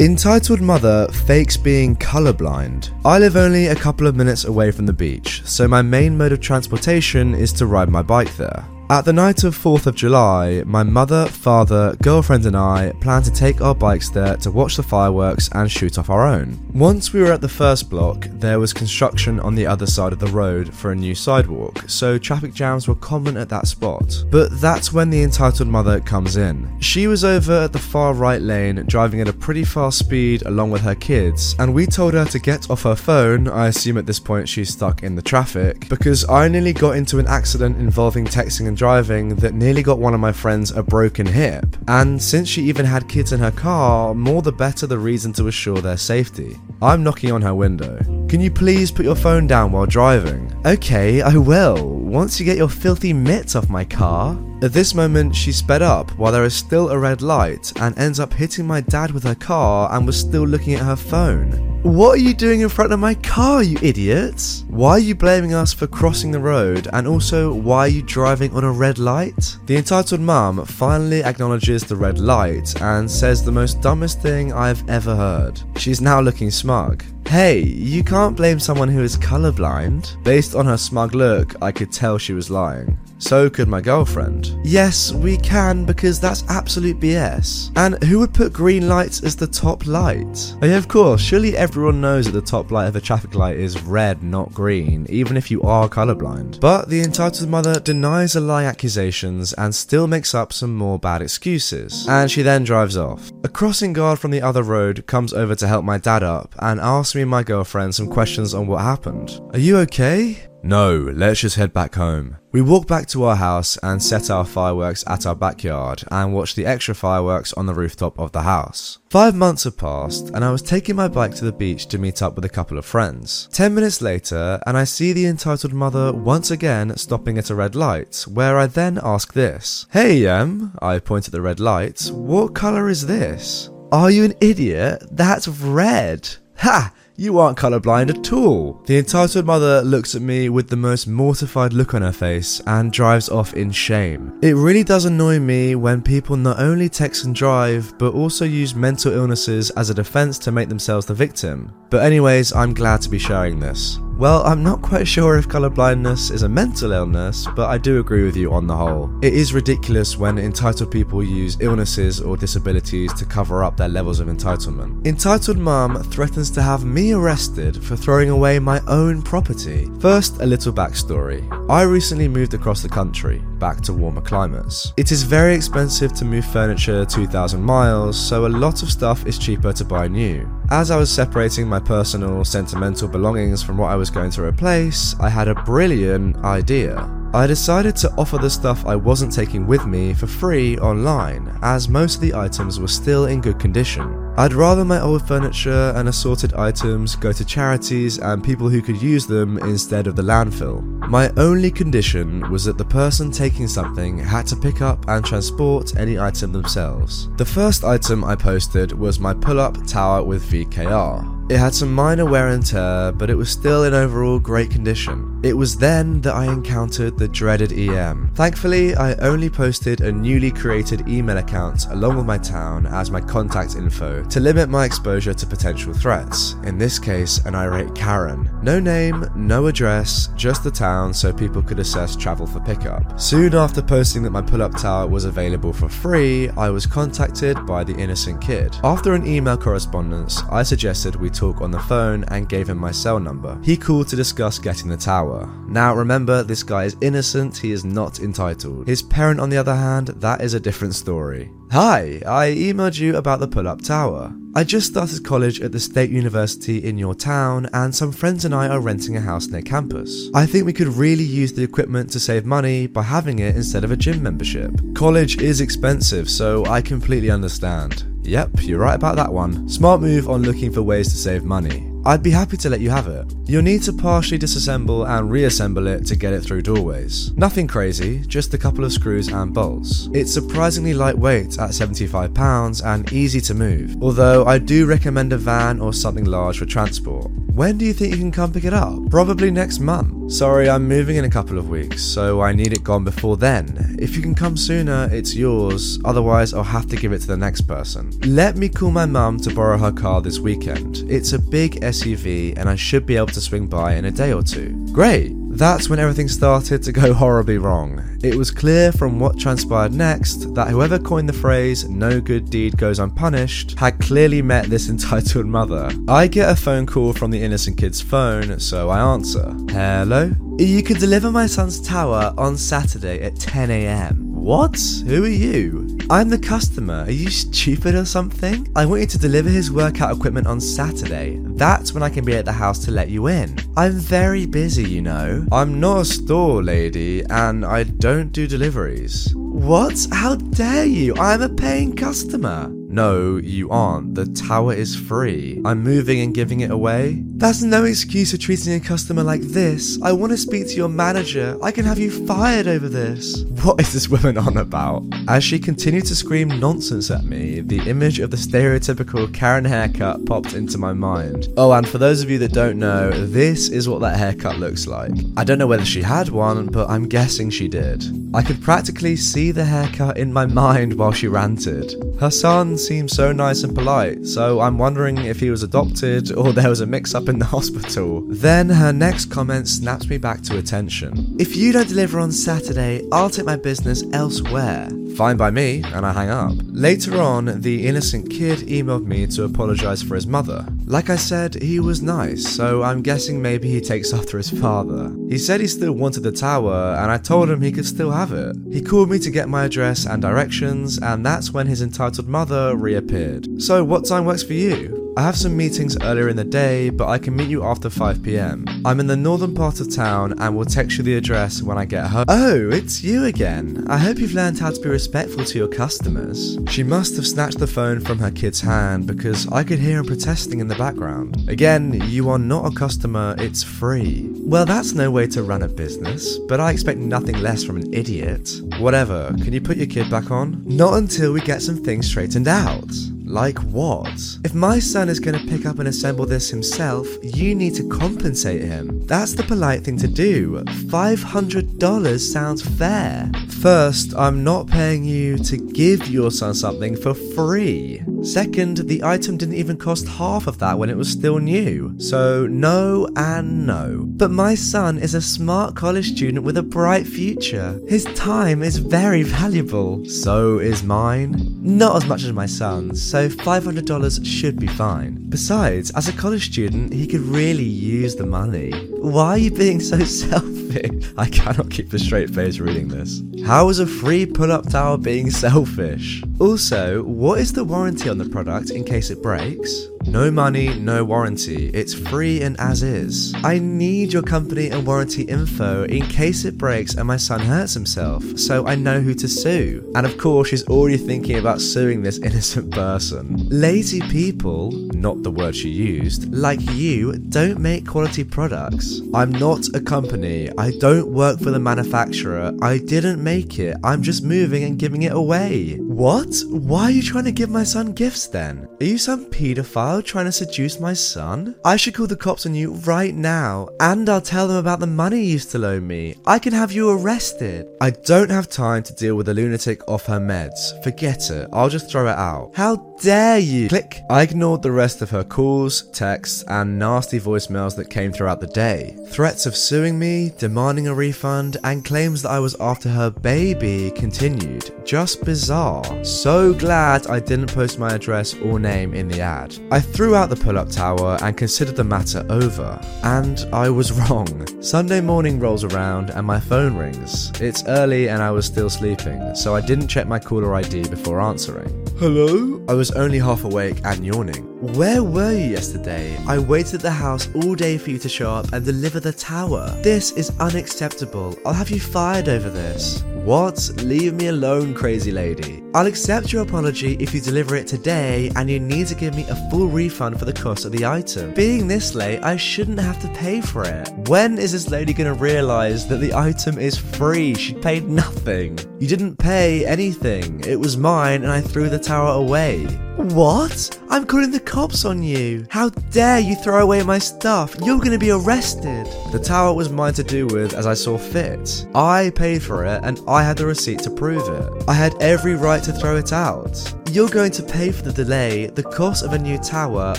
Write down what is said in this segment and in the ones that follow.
Entitled Mother fakes being colorblind. I live only a couple of minutes away from the beach, so my main mode of transportation is to ride my bike there. At the night of 4th of July, my mother, father, girlfriend, and I planned to take our bikes there to watch the fireworks and shoot off our own. Once we were at the first block, there was construction on the other side of the road for a new sidewalk, so traffic jams were common at that spot. But that's when the entitled mother comes in. She was over at the far right lane, driving at a pretty fast speed along with her kids, and we told her to get off her phone. I assume at this point she's stuck in the traffic, because I nearly got into an accident involving texting and driving that nearly got one of my friends a broken hip. And since she even had kids in her car, more the better the reason to assure their safety. I'm knocking on her window. Can you please put your phone down while driving? Okay, I will. Once you get your filthy mitts off my car. At this moment, she sped up while there is still a red light and ends up hitting my dad with her car and was still looking at her phone. What are you doing in front of my car, you idiots? Why are you blaming us for crossing the road and also why are you driving on a red light? The entitled mum finally acknowledges the red light and says the most dumbest thing I've ever heard. She's now looking smug. Hey, you can't blame someone who is colorblind. Based on her smug look, I could tell she was lying. So could my girlfriend. Yes, we can because that's absolute BS. And who would put green lights as the top light? Oh, yeah, of course, surely everyone knows that the top light of a traffic light is red, not green, even if you are colorblind. But the entitled mother denies the lie accusations and still makes up some more bad excuses. And she then drives off. A crossing guard from the other road comes over to help my dad up and asks me and my girlfriend some questions on what happened. Are you okay? No, let's just head back home. We walk back to our house and set our fireworks at our backyard and watch the extra fireworks on the rooftop of the house. Five months have passed and I was taking my bike to the beach to meet up with a couple of friends. Ten minutes later, and I see the entitled mother once again stopping at a red light, where I then ask this Hey, Em, I point at the red light, what colour is this? Are you an idiot? That's red. Ha! You aren't colourblind at all. The entitled mother looks at me with the most mortified look on her face and drives off in shame. It really does annoy me when people not only text and drive, but also use mental illnesses as a defense to make themselves the victim. But, anyways, I'm glad to be sharing this. Well, I'm not quite sure if colourblindness is a mental illness, but I do agree with you on the whole. It is ridiculous when entitled people use illnesses or disabilities to cover up their levels of entitlement. Entitled mum threatens to have me arrested for throwing away my own property. First, a little backstory. I recently moved across the country, back to warmer climates. It is very expensive to move furniture 2,000 miles, so a lot of stuff is cheaper to buy new. As I was separating my personal, sentimental belongings from what I was going to replace, I had a brilliant idea. I decided to offer the stuff I wasn't taking with me for free online, as most of the items were still in good condition. I'd rather my old furniture and assorted items go to charities and people who could use them instead of the landfill. My only condition was that the person taking something had to pick up and transport any item themselves. The first item I posted was my pull up tower with VKR. It had some minor wear and tear, but it was still in overall great condition. It was then that I encountered the dreaded EM. Thankfully, I only posted a newly created email account along with my town as my contact info to limit my exposure to potential threats. In this case, an irate Karen. No name, no address, just the town so people could assess travel for pickup. Soon after posting that my pull up tower was available for free, I was contacted by the innocent kid. After an email correspondence, I suggested we talk on the phone and gave him my cell number. He called to discuss getting the tower. Now remember, this guy is innocent, he is not entitled. His parent, on the other hand, that is a different story. Hi, I emailed you about the pull up tower. I just started college at the State University in your town, and some friends and I are renting a house near campus. I think we could really use the equipment to save money by having it instead of a gym membership. College is expensive, so I completely understand. Yep, you're right about that one. Smart move on looking for ways to save money. I'd be happy to let you have it. You'll need to partially disassemble and reassemble it to get it through doorways. Nothing crazy, just a couple of screws and bolts. It's surprisingly lightweight at 75 pounds and easy to move, although I do recommend a van or something large for transport. When do you think you can come pick it up? Probably next month. Sorry, I'm moving in a couple of weeks, so I need it gone before then. If you can come sooner, it's yours, otherwise, I'll have to give it to the next person. Let me call my mum to borrow her car this weekend. It's a big SUV, and I should be able to swing by in a day or two. Great! That's when everything started to go horribly wrong. It was clear from what transpired next that whoever coined the phrase, no good deed goes unpunished, had clearly met this entitled mother. I get a phone call from the innocent kid's phone, so I answer. Hello? You could deliver my son's tower on Saturday at 10am. What? Who are you? I'm the customer. Are you stupid or something? I want you to deliver his workout equipment on Saturday. That's when I can be at the house to let you in. I'm very busy, you know. I'm not a store lady and I don't do deliveries. What? How dare you? I'm a paying customer. No, you aren't. The tower is free. I'm moving and giving it away. That's no excuse for treating a customer like this. I want to speak to your manager. I can have you fired over this. What is this woman on about? As she continued to scream nonsense at me, the image of the stereotypical Karen haircut popped into my mind. Oh, and for those of you that don't know, this is what that haircut looks like. I don't know whether she had one, but I'm guessing she did. I could practically see the haircut in my mind while she ranted. Her son seemed so nice and polite, so I'm wondering if he was adopted or there was a mix up in the hospital. Then her next comment snaps me back to attention. If you don't deliver on Saturday, I'll take my business elsewhere. Fine by me, and I hang up. Later on, the innocent kid emailed me to apologize for his mother. Like I said, he was nice, so I'm guessing maybe he takes after his father. He said he still wanted the tower, and I told him he could still have it. He called me to get my address and directions, and that's when his entitled mother reappeared. So, what time works for you? I have some meetings earlier in the day, but I can meet you after 5pm. I'm in the northern part of town and will text you the address when I get home. Oh, it's you again. I hope you've learned how to be respectful to your customers. She must have snatched the phone from her kid's hand because I could hear him protesting in the background. Again, you are not a customer, it's free. Well, that's no way to run a business, but I expect nothing less from an idiot. Whatever, can you put your kid back on? Not until we get some things straightened out. Like what? If my son is going to pick up and assemble this himself, you need to compensate him. That's the polite thing to do. $500 sounds fair. First, I'm not paying you to give your son something for free. Second, the item didn't even cost half of that when it was still new. So, no and no. But my son is a smart college student with a bright future. His time is very valuable. So is mine. Not as much as my son's, so $500 should be fine. Besides, as a college student, he could really use the money. Why are you being so selfish? I cannot keep a straight face reading this. How is a free pull up tower being selfish? Also, what is the warranty on the product in case it breaks? No money, no warranty. It's free and as is. I need your company and warranty info in case it breaks and my son hurts himself, so I know who to sue. And of course, she's already thinking about suing this innocent person. Lazy people, not the word she used, like you, don't make quality products. I'm not a company. I don't work for the manufacturer. I didn't make it. I'm just moving and giving it away. What? Why are you trying to give my son gifts then? Are you some pedophile? trying to seduce my son? I should call the cops on you right now, and I'll tell them about the money you used to loan me. I can have you arrested. I don't have time to deal with a lunatic off her meds. Forget it. I'll just throw it out. How dare you? Click. I ignored the rest of her calls, texts, and nasty voicemails that came throughout the day. Threats of suing me, demanding a refund, and claims that I was after her baby continued. Just bizarre. So glad I didn't post my address or name in the ad. I threw out the pull up tower and considered the matter over. And I was wrong. Sunday morning rolls around and my phone rings. It's early and I was still sleeping, so I didn't check my caller ID before answering. Hello? I was only half awake and yawning. Where were you yesterday? I waited at the house all day for you to show up and deliver the tower. This is unacceptable. I'll have you fired over this. What? Leave me alone, crazy lady. I'll accept your apology if you deliver it today and you need to give me a full refund for the cost of the item. Being this late, I shouldn't have to pay for it. When is this lady gonna realize that the item is free? She paid nothing. You didn't pay anything. It was mine and I threw the tower away. What? I'm calling the cops on you. How dare you throw away my stuff? You're gonna be arrested. The tower was mine to do with as I saw fit. I paid for it and I had the receipt to prove it. I had every right to throw it out. You're going to pay for the delay, the cost of a new tower,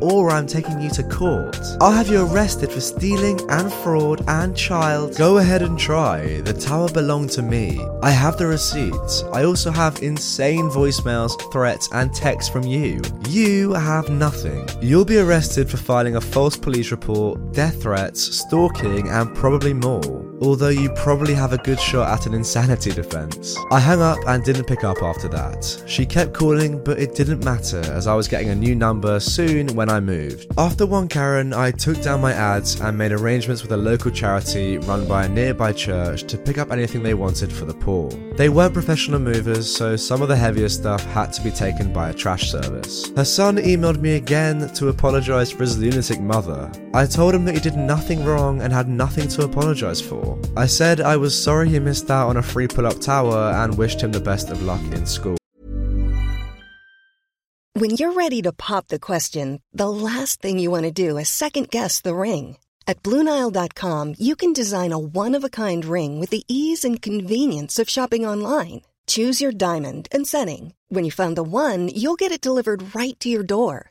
or I'm taking you to court. I'll have you arrested for stealing and fraud and child. Go ahead and try. The tower belonged to me. I have the receipts. I also have insane voicemails, threats, and texts from you. You have nothing. You'll be arrested for filing a false police report, death threats, stalking, and probably more. Although you probably have a good shot at an insanity defense. I hung up and didn't pick up after that. She kept calling, but it didn't matter as I was getting a new number soon when I moved. After one Karen, I took down my ads and made arrangements with a local charity run by a nearby church to pick up anything they wanted for the poor. They weren't professional movers, so some of the heavier stuff had to be taken by a trash service. Her son emailed me again to apologize for his lunatic mother. I told him that he did nothing wrong and had nothing to apologize for. I said I was sorry he missed out on a free pull up tower and wished him the best of luck in school. When you're ready to pop the question, the last thing you want to do is second guess the ring. At Bluenile.com, you can design a one of a kind ring with the ease and convenience of shopping online. Choose your diamond and setting. When you find the one, you'll get it delivered right to your door.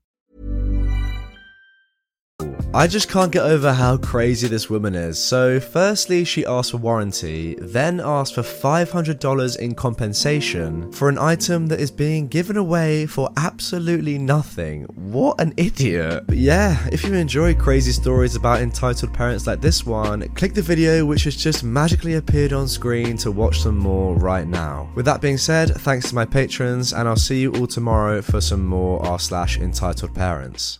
I just can't get over how crazy this woman is. So, firstly, she asked for warranty, then asked for $500 in compensation for an item that is being given away for absolutely nothing. What an idiot. But yeah, if you enjoy crazy stories about entitled parents like this one, click the video which has just magically appeared on screen to watch some more right now. With that being said, thanks to my patrons, and I'll see you all tomorrow for some more r slash entitled parents.